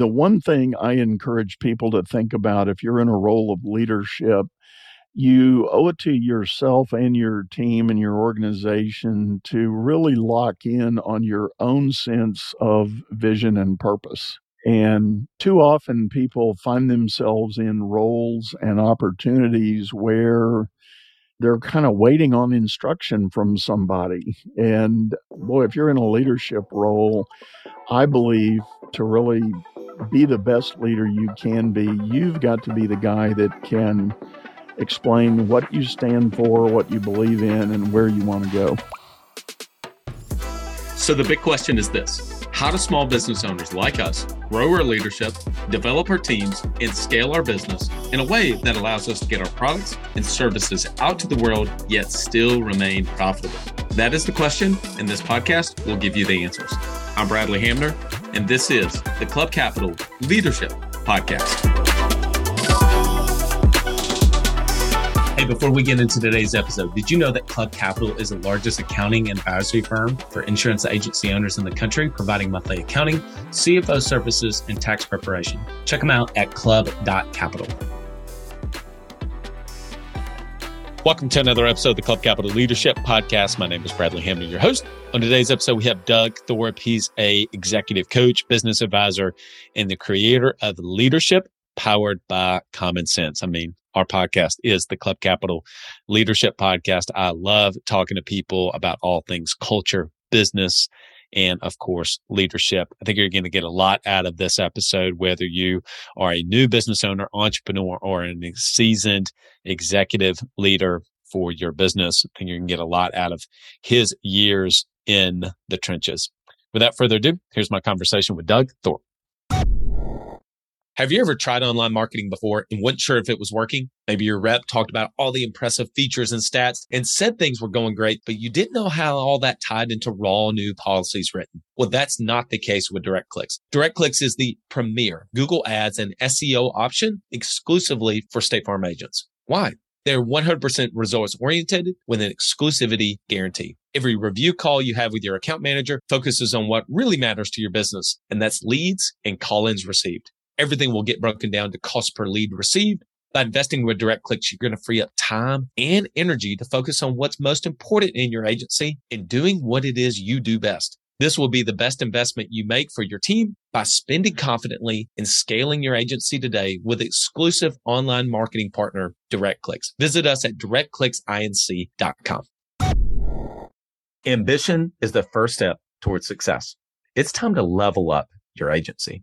The one thing I encourage people to think about if you're in a role of leadership, you owe it to yourself and your team and your organization to really lock in on your own sense of vision and purpose. And too often people find themselves in roles and opportunities where they're kind of waiting on instruction from somebody. And boy, if you're in a leadership role, I believe to really be the best leader you can be, you've got to be the guy that can explain what you stand for, what you believe in, and where you want to go. So, the big question is this how do small business owners like us grow our leadership, develop our teams, and scale our business in a way that allows us to get our products and services out to the world, yet still remain profitable? That is the question, and this podcast will give you the answers. I'm Bradley Hamner, and this is the Club Capital Leadership Podcast. Hey, before we get into today's episode, did you know that Club Capital is the largest accounting and advisory firm for insurance agency owners in the country, providing monthly accounting, CFO services, and tax preparation? Check them out at club.capital. Welcome to another episode of the Club Capital Leadership Podcast. My name is Bradley Hamner, your host. On today's episode, we have Doug Thorpe. He's a executive coach, business advisor, and the creator of Leadership Powered by Common Sense. I mean, our podcast is the Club Capital Leadership Podcast. I love talking to people about all things culture, business, and of course, leadership. I think you're going to get a lot out of this episode, whether you are a new business owner, entrepreneur, or a seasoned executive leader for your business. I think going to get a lot out of his years in the trenches. Without further ado, here's my conversation with Doug Thorpe. Have you ever tried online marketing before and wasn't sure if it was working? Maybe your rep talked about all the impressive features and stats and said things were going great, but you didn't know how all that tied into raw new policies written. Well, that's not the case with DirectClicks. DirectClicks is the premier Google Ads and SEO option exclusively for State Farm agents. Why? They're 100% results oriented with an exclusivity guarantee. Every review call you have with your account manager focuses on what really matters to your business, and that's leads and call ins received everything will get broken down to cost per lead received. By investing with direct clicks, you're going to free up time and energy to focus on what's most important in your agency and doing what it is you do best. This will be the best investment you make for your team by spending confidently and scaling your agency today with exclusive online marketing partner, DirectClicks. Visit us at directclicksinc.com. Ambition is the first step towards success. It's time to level up your agency.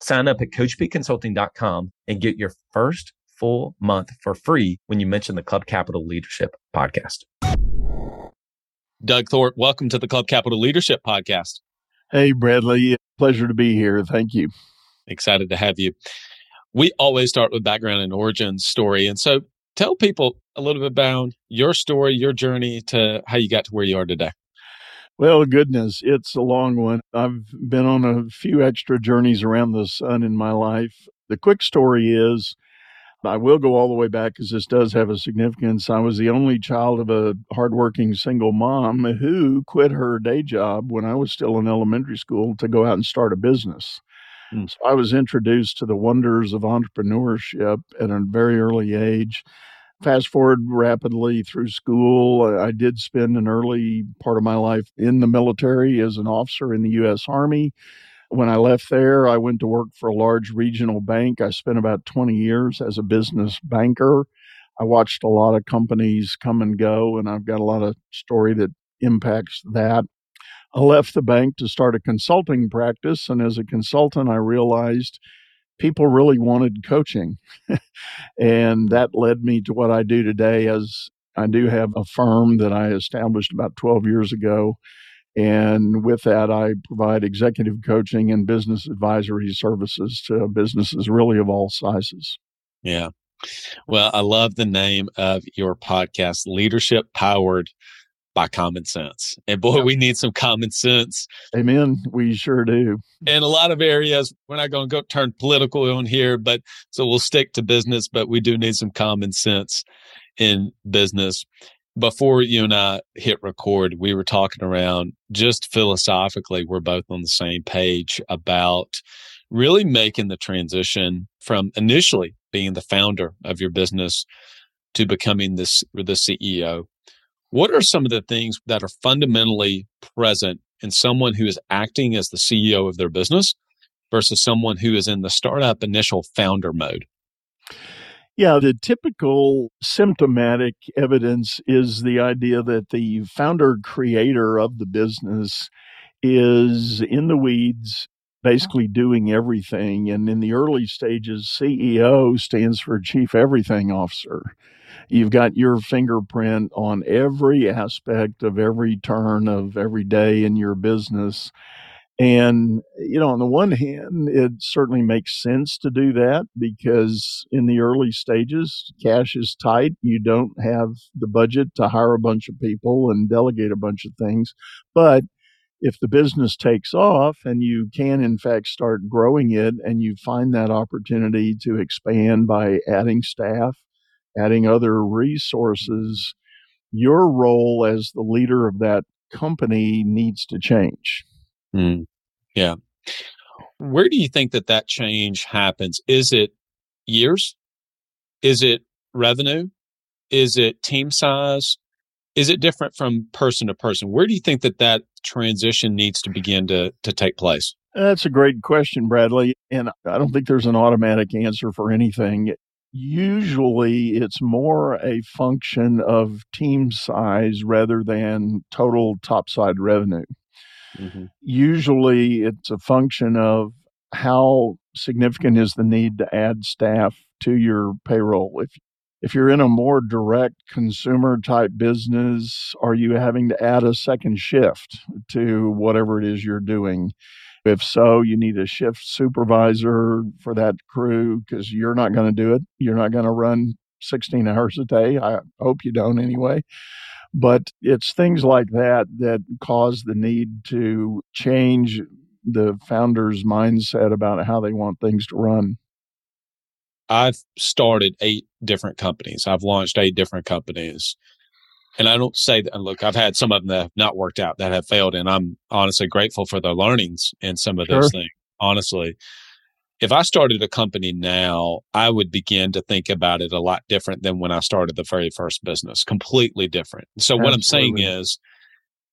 Sign up at coachpconsulting.com and get your first full month for free when you mention the Club Capital Leadership Podcast. Doug Thorpe, welcome to the Club Capital Leadership Podcast. Hey, Bradley. Pleasure to be here. Thank you. Excited to have you. We always start with background and origin story. And so tell people a little bit about your story, your journey to how you got to where you are today. Well, goodness, it's a long one. I've been on a few extra journeys around the sun in my life. The quick story is I will go all the way back because this does have a significance. I was the only child of a hardworking single mom who quit her day job when I was still in elementary school to go out and start a business. Mm. So I was introduced to the wonders of entrepreneurship at a very early age fast forward rapidly through school, uh, I did spend an early part of my life in the military as an officer in the U.S. Army. When I left there, I went to work for a large regional bank. I spent about 20 years as a business banker. I watched a lot of companies come and go, and I've got a lot of story that impacts that. I left the bank to start a consulting practice. And as a consultant, I realized people really wanted coaching. and that led me to what I do today as I do have a firm that I established about 12 years ago. And with that, I provide executive coaching and business advisory services to businesses really of all sizes. Yeah. Well, I love the name of your podcast, Leadership Powered by common sense. And boy, we need some common sense. Amen. We sure do. In a lot of areas, we're not going to go turn political on here, but so we'll stick to business, but we do need some common sense in business. Before you and I hit record, we were talking around just philosophically, we're both on the same page about really making the transition from initially being the founder of your business to becoming this the CEO what are some of the things that are fundamentally present in someone who is acting as the CEO of their business versus someone who is in the startup initial founder mode? Yeah, the typical symptomatic evidence is the idea that the founder creator of the business is in the weeds, basically doing everything. And in the early stages, CEO stands for Chief Everything Officer. You've got your fingerprint on every aspect of every turn of every day in your business. And, you know, on the one hand, it certainly makes sense to do that because in the early stages, cash is tight. You don't have the budget to hire a bunch of people and delegate a bunch of things. But if the business takes off and you can, in fact, start growing it and you find that opportunity to expand by adding staff adding other resources, your role as the leader of that company needs to change. Mm, yeah. Where do you think that that change happens? Is it years? Is it revenue? Is it team size? Is it different from person to person? Where do you think that that transition needs to begin to, to take place? That's a great question, Bradley. And I don't think there's an automatic answer for anything usually it's more a function of team size rather than total topside revenue. Mm-hmm. Usually it's a function of how significant is the need to add staff to your payroll. If if you're in a more direct consumer type business, are you having to add a second shift to whatever it is you're doing? If so, you need a shift supervisor for that crew because you're not going to do it. You're not going to run 16 hours a day. I hope you don't anyway. But it's things like that that cause the need to change the founder's mindset about how they want things to run. I've started eight different companies. I've launched eight different companies. And I don't say that, look, I've had some of them that have not worked out, that have failed. And I'm honestly grateful for the learnings in some of sure. those things. Honestly, if I started a company now, I would begin to think about it a lot different than when I started the very first business, completely different. So, Absolutely. what I'm saying is,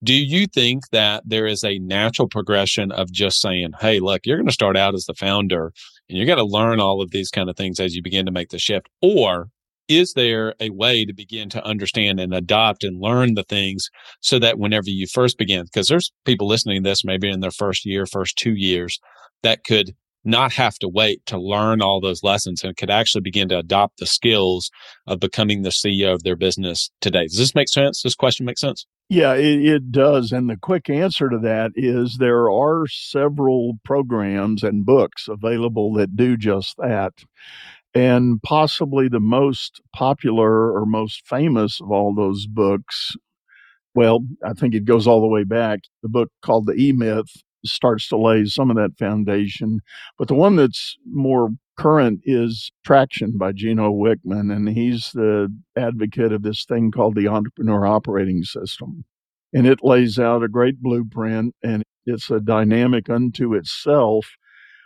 do you think that there is a natural progression of just saying, hey, look, you're going to start out as the founder and you're going to learn all of these kind of things as you begin to make the shift? Or is there a way to begin to understand and adopt and learn the things so that whenever you first begin, because there's people listening to this maybe in their first year, first two years, that could not have to wait to learn all those lessons and could actually begin to adopt the skills of becoming the CEO of their business today. Does this make sense? This question make sense? Yeah, it, it, does. And the quick answer to that is there are several programs and books available that do just that. And possibly the most popular or most famous of all those books, well, I think it goes all the way back. The book called The E Myth starts to lay some of that foundation. But the one that's more current is Traction by Gino Wickman, and he's the advocate of this thing called the Entrepreneur Operating System. And it lays out a great blueprint, and it's a dynamic unto itself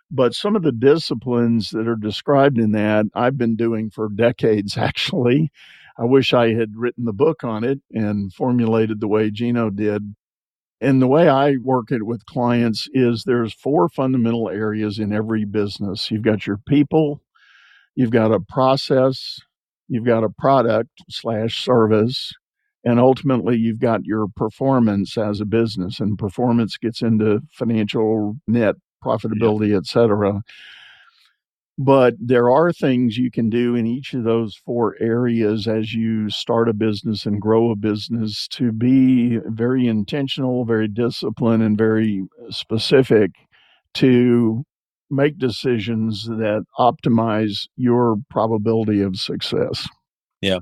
but some of the disciplines that are described in that, I've been doing for decades, actually. I wish I had written the book on it and formulated the way Gino did. And the way I work it with clients is there's four fundamental areas in every business. You've got your people, you've got a process, you've got a product slash service, and ultimately you've got your performance as a business, and performance gets into financial net profitability, yeah. et cetera. But there are things you can do in each of those four areas as you start a business and grow a business to be very intentional, very disciplined, and very specific to make decisions that optimize your probability of success. Yeah.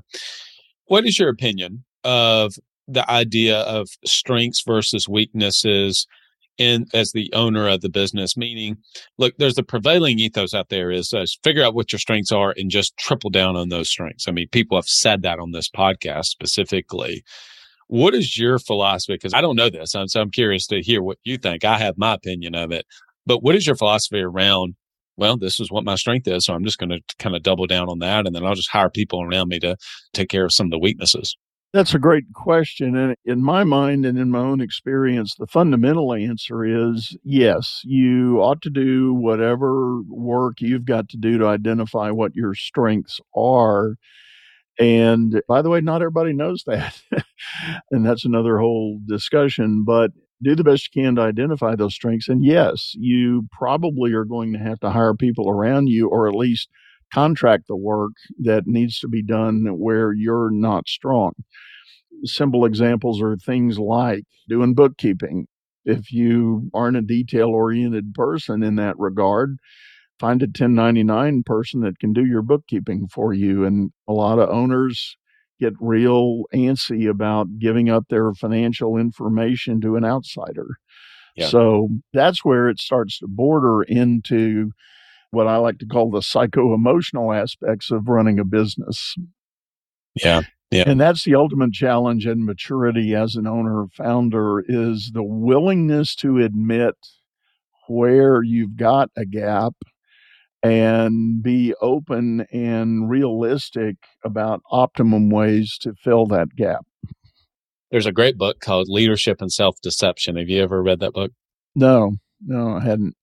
What is your opinion of the idea of strengths versus weaknesses in as the owner of the business meaning look there's the prevailing ethos out there is uh, figure out what your strengths are and just triple down on those strengths. I mean people have said that on this podcast specifically. What is your philosophy? Because i don't know this I'm, so i'm curious to hear what you think. I have my opinion of it. But what is your philosophy around well this is what my strength is so i'm just going to kind of double down on that and then i'll just hire people around me to take care of some of the weaknesses that's a great question. And in my mind and in my own experience, the fundamental answer is yes, you ought to do whatever work you've got to do to identify what your strengths are. And by the way, not everybody knows that. and that's another whole discussion. But do the best you can to identify those strengths. And yes, you probably are going to have to hire people around you or at least contract the work that needs to be done where you're not strong. Simple examples are things like doing bookkeeping. If you aren't a detail oriented person in that regard, find a 1099 person that can do your bookkeeping for you. And a lot of owners get real antsy about giving up their financial information to an outsider. Yeah. So that's where it starts to border into what I like to call the psycho emotional aspects of running a business. Yeah. Yeah. And that's the ultimate challenge and maturity as an owner founder is the willingness to admit where you've got a gap and be open and realistic about optimum ways to fill that gap. There's a great book called Leadership and Self Deception. Have you ever read that book? No, no, I hadn't.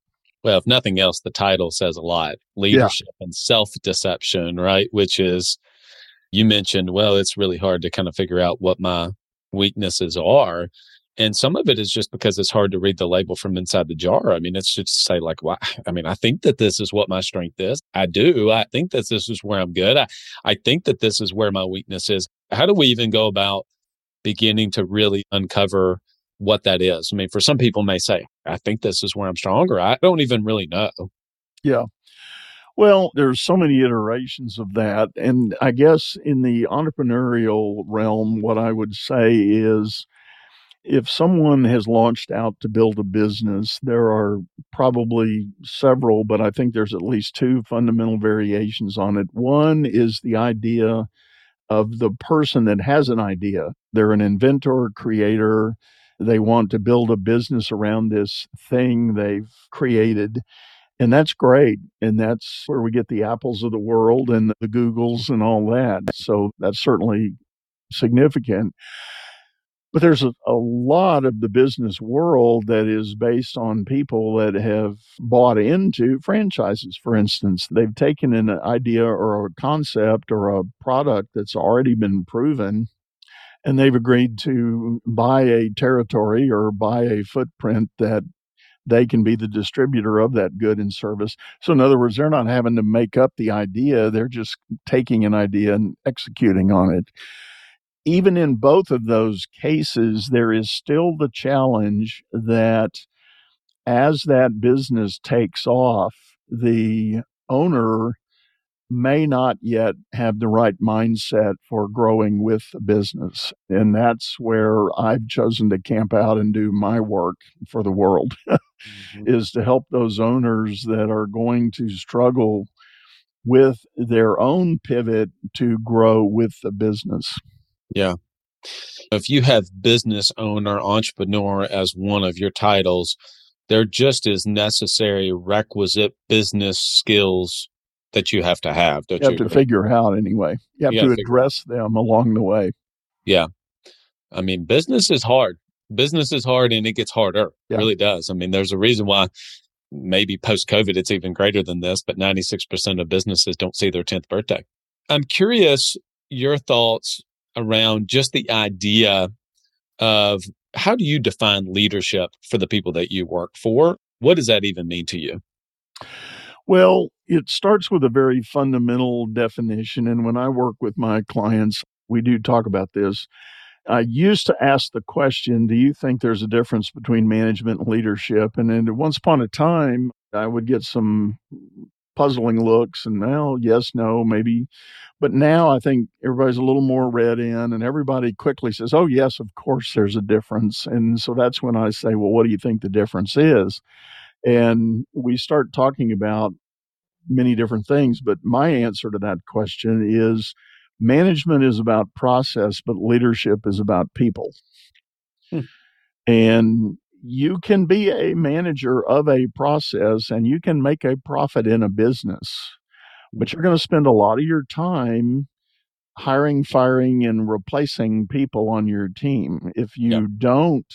Well, if nothing else, the title says a lot leadership yeah. and self deception, right? Which is, you mentioned, well, it's really hard to kind of figure out what my weaknesses are. And some of it is just because it's hard to read the label from inside the jar. I mean, it's just say like, well, I mean, I think that this is what my strength is. I do. I think that this is where I'm good. I, I think that this is where my weakness is. How do we even go about beginning to really uncover what that is. I mean, for some people may say, I think this is where I'm stronger. I don't even really know. Yeah. Well, there's so many iterations of that. And I guess in the entrepreneurial realm, what I would say is if someone has launched out to build a business, there are probably several, but I think there's at least two fundamental variations on it. One is the idea of the person that has an idea. They're an inventor, creator, they want to build a business around this thing they've created. And that's great. And that's where we get the apples of the world and the Googles and all that. So that's certainly significant. But there's a, a, lot of the business world that is based on people that have bought into franchises, for instance. They've taken an idea or a concept or a product that's already been proven and they've agreed to buy a territory or buy a footprint that they can be the distributor of that good and service. So, in other words, they're not having to make up the idea, they're just taking an idea and executing on it. Even in both of those cases, there is still the challenge that as that business takes off, the owner may not yet have the right mindset for growing with the business. And that's where I've chosen to camp out and do my work for the world mm-hmm. is to help those owners that are going to struggle with their own pivot to grow with the business. Yeah. If you have business owner, entrepreneur as one of your titles, they're just as necessary requisite business skills that you have to have. you You have you? to figure out anyway. You have you to address them along the way. Yeah. I mean, business is hard. Business is hard and it gets harder. Yeah. It really does. I mean, there's a reason why maybe post COVID it's even greater than this, but 96% of businesses don't see their 10th birthday. I'm curious your thoughts around just the idea of how do you define leadership for the people that you work for? What does that even mean to you? Well, it starts with a very fundamental definition. And when I work with my clients, we do talk about this. I used to ask the question, Do you think there's a difference between management and leadership? And then once upon a time, I would get some puzzling looks and well, yes, no, maybe. But now I think everybody's a little more read in and everybody quickly says, oh, yes, of course there's a difference. And so that's when I say, well, what do you think the difference is? And we start talking about many different things. But my answer to that question is management is about process, but leadership is about people. Hmm. And you can be a manager of a process and you can make a profit in a business, but you're going to spend a lot of your time hiring, firing, and replacing people on your team. If you yep. don't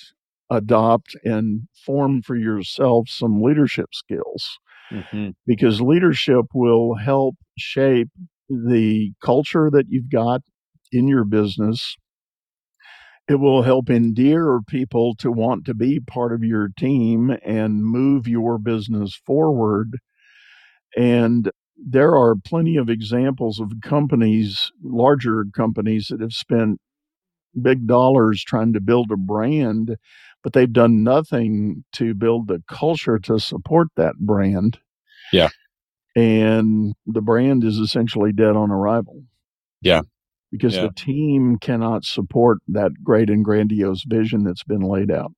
adopt and form for yourself some leadership skills, mm-hmm. because leadership will help shape the culture that you've got in your business it will help endear people to want to be part of your team and move your business forward. And there are plenty of examples of companies, larger companies, that have spent big dollars trying to build a brand, but they've done nothing to build the culture to support that brand. Yeah. And the brand is essentially dead on arrival. Yeah because yeah. the team cannot support that great and grandiose vision that's been laid out.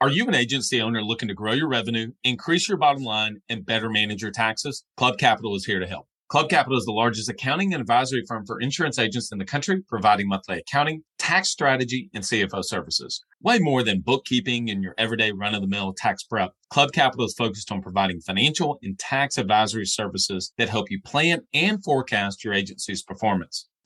Are you an agency owner looking to grow your revenue, increase your bottom line, and better manage your taxes? Club Capital is here to help. Club Capital is the largest accounting and advisory firm for insurance agents in the country, providing monthly accounting, tax strategy, and CFO services. Way more than bookkeeping and your everyday run of the mill tax prep. Club Capital is focused on providing financial and tax advisory services that help you plan and forecast your agency's performance.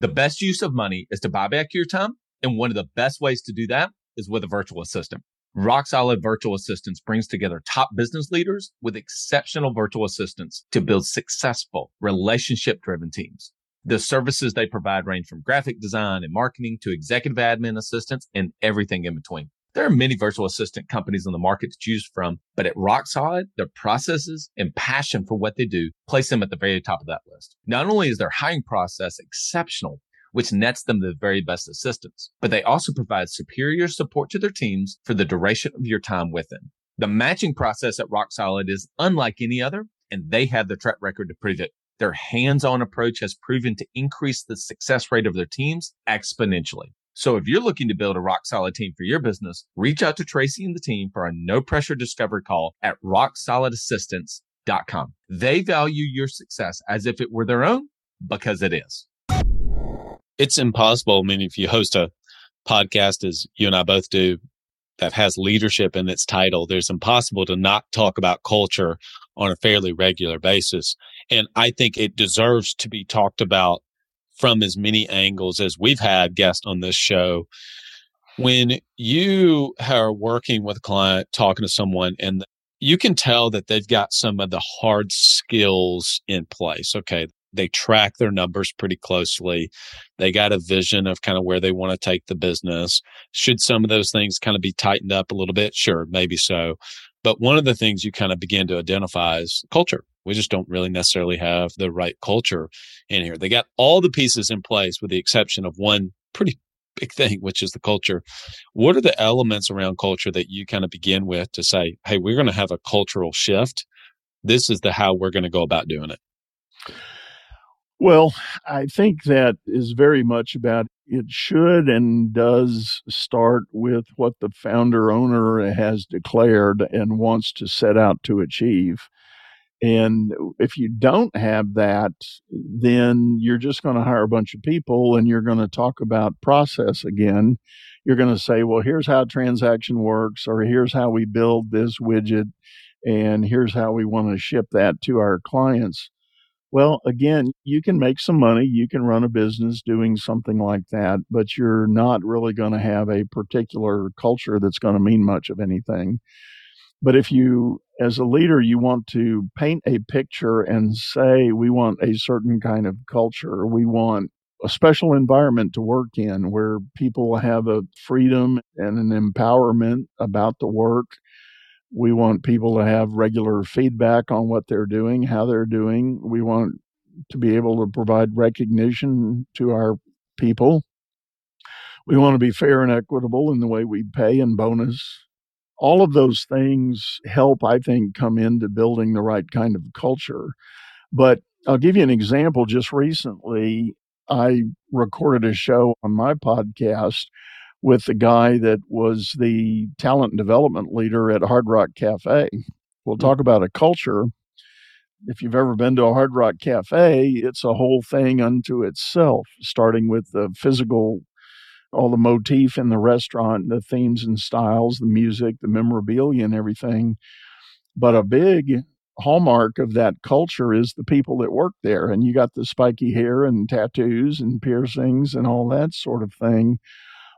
The best use of money is to buy back your time. And one of the best ways to do that is with a virtual assistant. Rock Solid Virtual Assistants brings together top business leaders with exceptional virtual assistants to build successful relationship driven teams. The services they provide range from graphic design and marketing to executive admin assistance and everything in between. There are many virtual assistant companies on the market to choose from, but at Rock Solid, their processes and passion for what they do place them at the very top of that list. Not only is their hiring process exceptional, which nets them the very best assistants, but they also provide superior support to their teams for the duration of your time with them. The matching process at Rock Solid is unlike any other, and they have the track record to prove it. Their hands-on approach has proven to increase the success rate of their teams exponentially. So if you're looking to build a rock solid team for your business, reach out to Tracy and the team for a no pressure discovery call at rocksolidassistance.com. They value your success as if it were their own because it is. It's impossible. I mean, if you host a podcast as you and I both do that has leadership in its title, there's impossible to not talk about culture on a fairly regular basis. And I think it deserves to be talked about from as many angles as we've had guests on this show. When you are working with a client, talking to someone, and you can tell that they've got some of the hard skills in place. Okay. They track their numbers pretty closely. They got a vision of kind of where they want to take the business. Should some of those things kind of be tightened up a little bit? Sure, maybe so. But one of the things you kind of begin to identify is culture. We just don't really necessarily have the right culture in here. They got all the pieces in place with the exception of one pretty big thing, which is the culture. What are the elements around culture that you kind of begin with to say, hey, we're going to have a cultural shift? This is the how we're going to go about doing it. Well, I think that is very much about it should and does start with what the founder owner has declared and wants to set out to achieve. And if you don't have that, then you're just going to hire a bunch of people and you're going to talk about process again. You're going to say, well, here's how transaction works, or here's how we build this widget, and here's how we want to ship that to our clients. Well, again, you can make some money. You can run a business doing something like that, but you're not really going to have a particular culture that's going to mean much of anything. But if you, as a leader, you want to paint a picture and say, we want a certain kind of culture, we want a special environment to work in where people have a freedom and an empowerment about the work. We want people to have regular feedback on what they're doing, how they're doing. We want to be able to provide recognition to our people. We want to be fair and equitable in the way we pay and bonus all of those things help, I think, come into building the right kind of culture. But I'll give you an example. Just recently, I recorded a show on my podcast with the guy that was the talent development leader at Hard Rock Cafe. We'll talk mm-hmm. about a culture. If you've ever been to a Hard Rock Cafe, it's a whole thing unto itself, starting with the physical all the motif in the restaurant, the themes and styles, the music, the memorabilia, and everything. But a big hallmark of that culture is the people that work there. And you got the spiky hair and tattoos and piercings and all that sort of thing.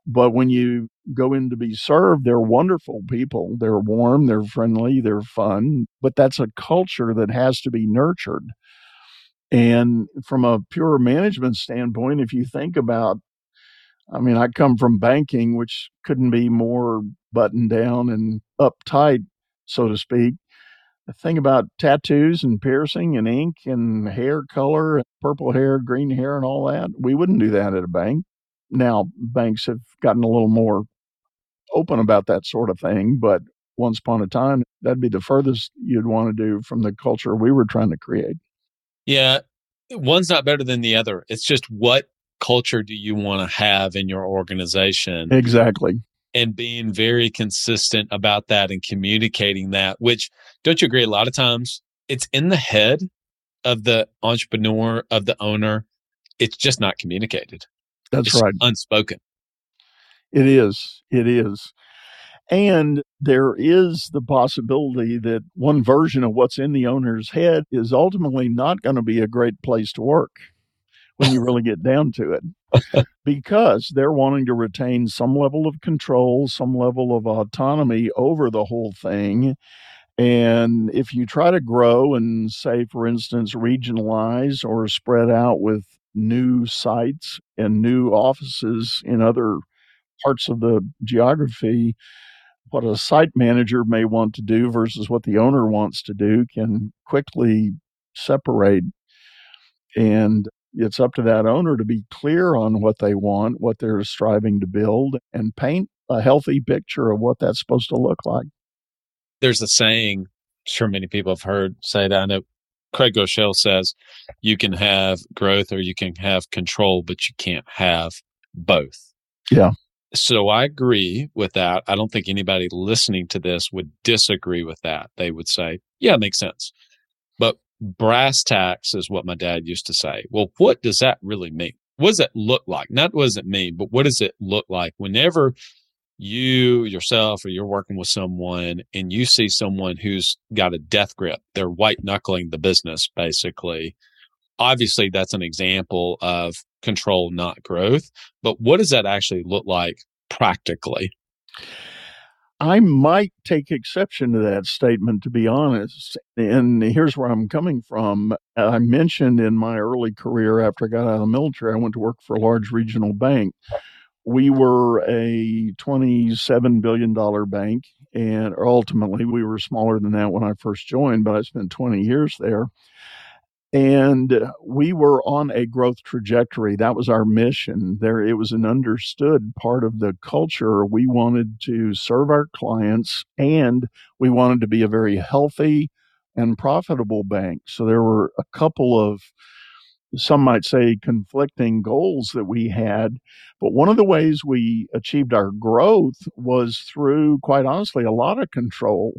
But when you go in to be served, they're wonderful people. They're warm, they're friendly, they're fun. But that's a culture that has to be nurtured. And from a pure management standpoint, if you think about I mean, I come from banking, which couldn't be more buttoned down and uptight, so to speak. The thing about tattoos and piercing and ink and hair color, purple hair, green hair, and all that, we wouldn't do that at a bank. Now, banks have gotten a little more open about that sort of thing, but once upon a time, that'd be the furthest you'd want to do from the culture we were trying to create. Yeah. One's not better than the other. It's just what culture do you want to have in your organization? Exactly. And being very consistent about that and communicating that, which don't you agree? A lot of times it's in the head of the entrepreneur, of the owner. It's just not communicated. That's it's right. Unspoken. It is. It is. And there is the possibility that one version of what's in the owner's head is ultimately not going to be a great place to work when you really get down to it because they're wanting to retain some level of control, some level of autonomy over the whole thing. And if you try to grow and, say, for instance, regionalize or spread out with new sites and new offices in other parts of the geography, what a site manager may want to do versus what the owner wants to do can quickly separate. And it's up to that owner to be clear on what they want, what they're striving to build, and paint a healthy picture of what that's supposed to look like. There's a saying, sure many people have heard say that. I know Craig Groeschel says you can have growth or you can have control, but you can't have both. Yeah. So I agree with that. I don't think anybody listening to this would disagree with that. They would say, yeah, it makes sense. But brass tacks is what my dad used to say. Well, what does that really mean? What does it look like? Not what does it mean, but what does it look like whenever you yourself or you're working with someone and you see someone who's got a death grip, they're white knuckling the business basically. Obviously, that's an example of control, not growth. But what does that actually look like practically? I might take exception to that statement, to be honest. And here's where I'm coming from. I mentioned in my early career, after I got out of the military, I went to work for a large regional bank. We were a $27 billion bank, and ultimately we were smaller than that when I first joined, but I spent 20 years there. and we were on a growth trajectory. That was our mission. There it was an understood part of the culture. We wanted to serve our clients and we wanted to be a very healthy and profitable bank. So there were a couple of some might say conflicting goals that we had but one of the ways we achieved our growth was through quite honestly a lot of control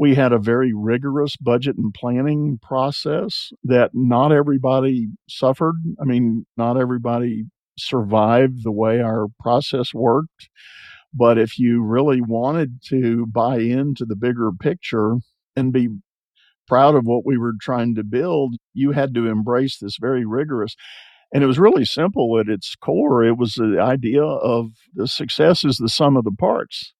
we had a very rigorous budget and planning process that not everybody suffered. I mean, not everybody survived the way our process worked. But if you really wanted to buy into the bigger picture and be proud of what we were trying to build, you had to embrace this very rigorous. And it was really simple at its core. It was the idea of the success is the sum of the parts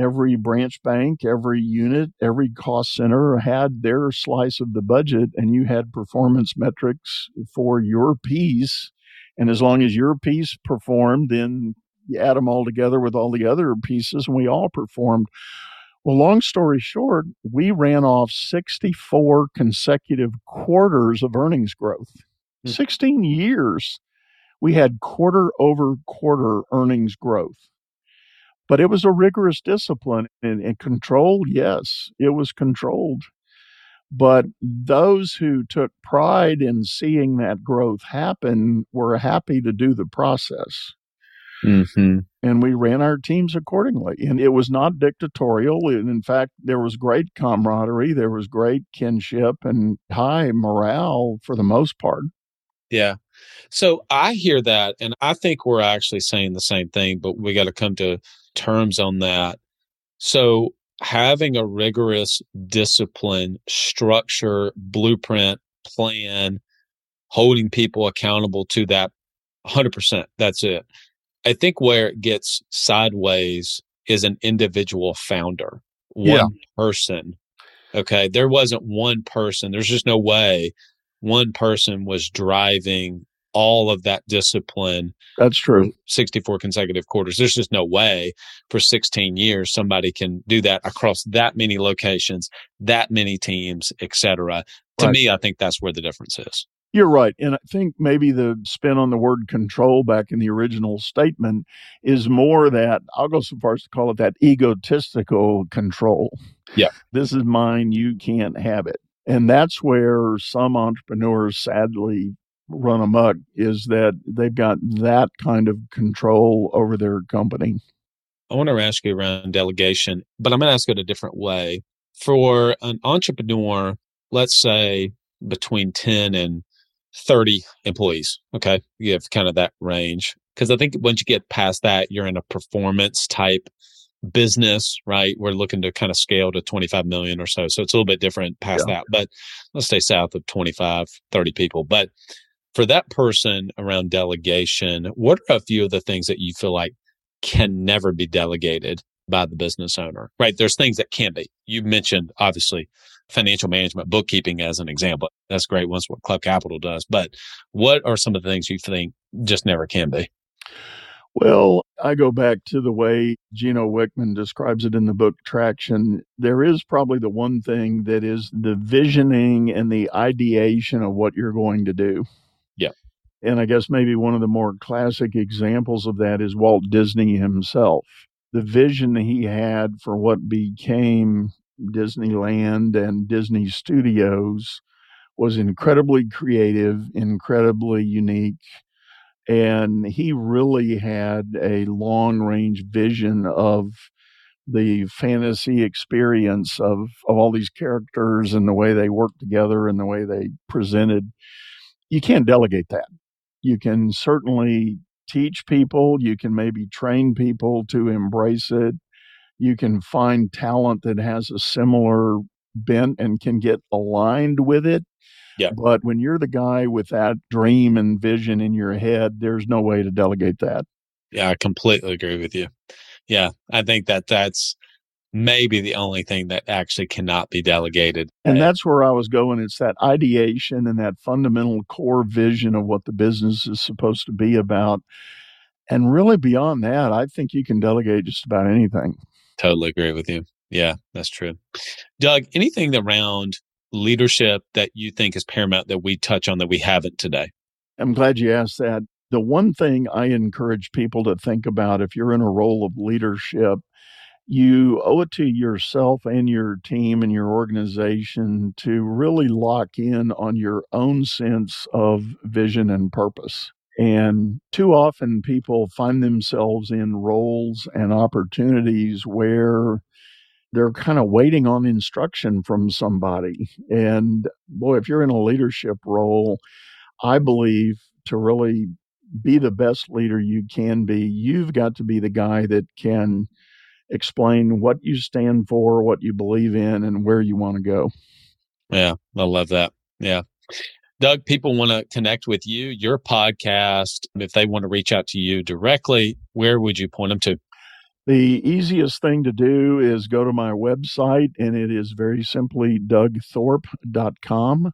every branch bank, every unit, every cost center had their slice of the budget, and you had performance metrics for your piece. And as long as your piece performed, then you add them all together with all the other pieces, and we all performed. Well, long story short, we ran off 64 consecutive quarters of earnings growth. Mm-hmm. 16 years, we had quarter over quarter earnings growth. But it was a rigorous discipline and, and controlled. Yes, it was controlled. But those who took pride in seeing that growth happen were happy to do the process. Mm-hmm. And we ran our teams accordingly. And it was not dictatorial. And in fact, there was great camaraderie, there was great kinship and high morale for the most part. Yeah. So I hear that, and I think we're actually saying the same thing, but we got to come to terms on that. So having a rigorous discipline, structure, blueprint, plan, holding people accountable to that 100%. That's it. I think where it gets sideways is an individual founder, one yeah. person. Okay. There wasn't one person. There's just no way one person was driving all of that discipline. That's true. 64 consecutive quarters. There's just no way for 16 years somebody can do that across that many locations, that many teams, etc. To right. me, I think that's where the difference is. You're right. And I think maybe the spin on the word control back in the original statement is more that I'll go so far as to call it that egotistical control. Yeah. This is mine. You can't have it. And that's where some entrepreneurs sadly run amok is that they've got that kind of control over their company. I want to ask you around delegation, but I'm going to ask it a different way. For an entrepreneur, let's say between 10 and 30 employees, okay, you have kind of that range. Because I think once you get past that, you're in a performance type business, right? We're looking to kind of scale to 25 million or so. So it's a little bit different past yeah. that, but let's stay south of 25, 30 people. But for that person around delegation, what are a few of the things that you feel like can never be delegated by the business owner, right? There's things that can be. You mentioned obviously financial management, bookkeeping as an example. That's great. Once what Club Capital does, but what are some of the things you think just never can be? Well, I go back to the way Gino Wickman describes it in the book Traction. There is probably the one thing that is the visioning and the ideation of what you're going to do. Yeah. And I guess maybe one of the more classic examples of that is Walt Disney himself. The vision he had for what became Disneyland and Disney Studios was incredibly creative, incredibly unique. And he really had a long range vision of the fantasy experience of, of all these characters and the way they worked together and the way they presented you can't delegate that. You can certainly teach people, you can maybe train people to embrace it. You can find talent that has a similar bent and can get aligned with it. Yeah. But when you're the guy with that dream and vision in your head, there's no way to delegate that. Yeah, I completely agree with you. Yeah, I think that that's maybe the only thing that actually cannot be delegated. And that's where I was going. It's that ideation and that fundamental core vision of what the business is supposed to be about. And really beyond that, I think you can delegate just about anything. Totally agree with you. Yeah, that's true. Doug, anything around leadership that you think is paramount that we touch on that we haven't today? I'm glad you asked that. The one thing I encourage people to think about if you're in a role of leadership, you owe it to yourself and your team and your organization to really lock in on your own sense of vision and purpose. And too often people find themselves in roles and opportunities where they're kind of waiting on instruction from somebody. And boy, if you're in a leadership role, I believe to really be the best leader you can be, you've got to be the guy that can explain what you stand for, what you believe in, and where you want to go. Yeah, I love that. Yeah. Doug, people want to connect with you, your podcast. If they want to reach out to you directly, where would you point them to? The easiest thing to do is go to my website, and it is very simply dougthorpe.com.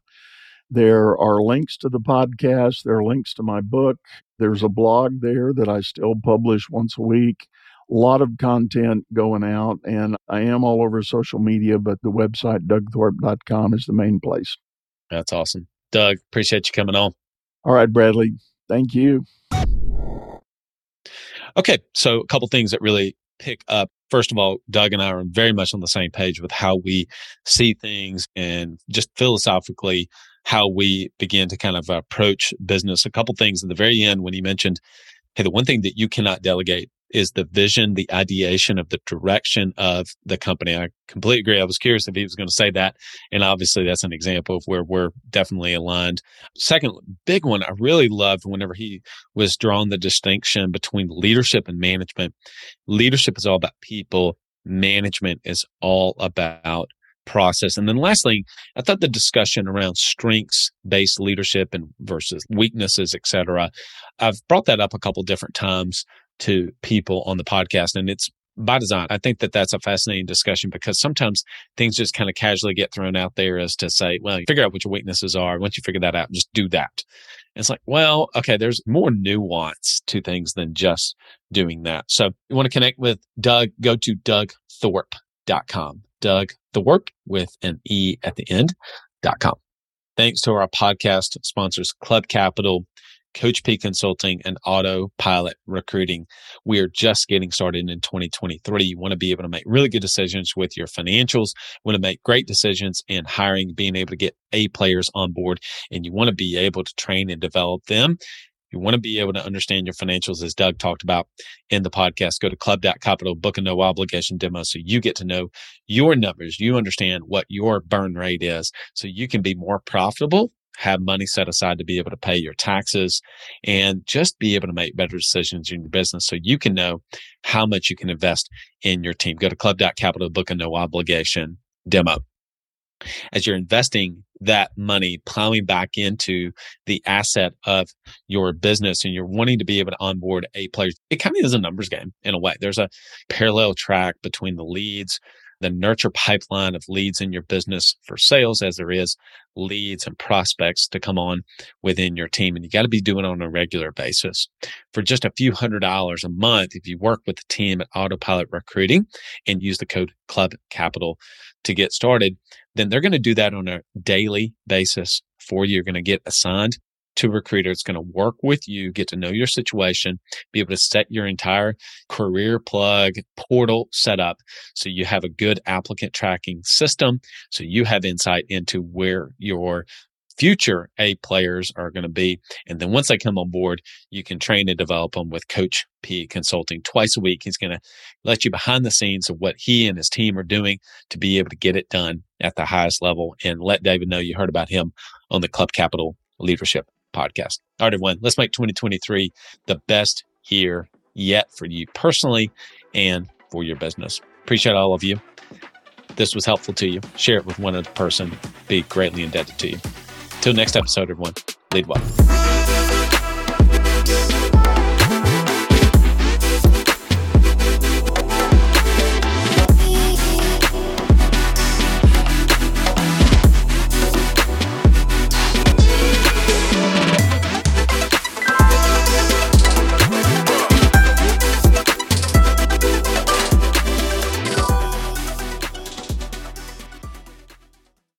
There are links to the podcast, there are links to my book. There's a blog there that I still publish once a week. A lot of content going out, and I am all over social media, but the website, dougthorpe.com, is the main place. That's awesome. Doug, appreciate you coming on. All right, Bradley. Thank you. Okay, so a couple things that really pick up. First of all, Doug and I are very much on the same page with how we see things and just philosophically how we begin to kind of approach business. A couple things at the very end when he mentioned, hey, the one thing that you cannot delegate is the vision, the ideation of the direction of the company. I completely agree. I was curious if he was going to say that. And obviously, that's an example of where we're definitely aligned. Second, big one I really loved whenever he was drawing the distinction between leadership and management. Leadership is all about people, management is all about process. And then lastly, I thought the discussion around strengths based leadership and versus weaknesses, et cetera, I've brought that up a couple different times to people on the podcast and it's by design. I think that that's a fascinating discussion because sometimes things just kind of casually get thrown out there as to say, well, figure out what your weaknesses are. Once you figure that out, just do that. And it's like, well, okay, there's more nuance to things than just doing that. So you want to connect with Doug, go to dougthorpe.com. Doug Thorpe with an E at the end dot com. Thanks to our podcast sponsors, Club Capital, Coach P Consulting, and Autopilot Recruiting. We are just getting started in 2023. You want to be able to make really good decisions with your financials, you want to make great decisions in hiring, being able to get A players on board, and you want to be able to train and develop them. You want to be able to understand your financials, as Doug talked about in the podcast. Go to club.capital, book a no obligation demo so you get to know your numbers. You understand what your burn rate is so you can be more profitable have money set aside to be able to pay your taxes and just be able to make better decisions in your business so you can know how much you can invest in your team. Go to club.capital, book a no obligation demo. As you're investing that money, plowing back into the asset of your business and you're wanting to be able to onboard a player, it kind of is a numbers game in a way. There's a parallel track between the leads the nurture pipeline of leads in your business for sales as there is leads and prospects to come on within your team. And you got to be doing it on a regular basis. For just a few hundred dollars a month, if you work with the team at Autopilot Recruiting and use the code Club Capital to get started, then they're going to do that on a daily basis for you. You're going to get assigned to a recruiter. It's going to work with you, get to know your situation, be able to set your entire CareerPlug portal set up so you have a good applicant tracking system. So you have insight into where your future A players are going to be. And then once they come on board, you can train and develop them with Coach P Consulting twice a week. He's going to let you behind the scenes of what he and his team are doing to be able to get it done at the highest level and let David know you heard about him on the Club Capital Leadership podcast. All right, everyone, let's make 2023 the best year yet for you personally and for your business. Appreciate all of you. This was helpful to you. Share it with one other person. Be greatly indebted to you. Till next episode, everyone, lead well.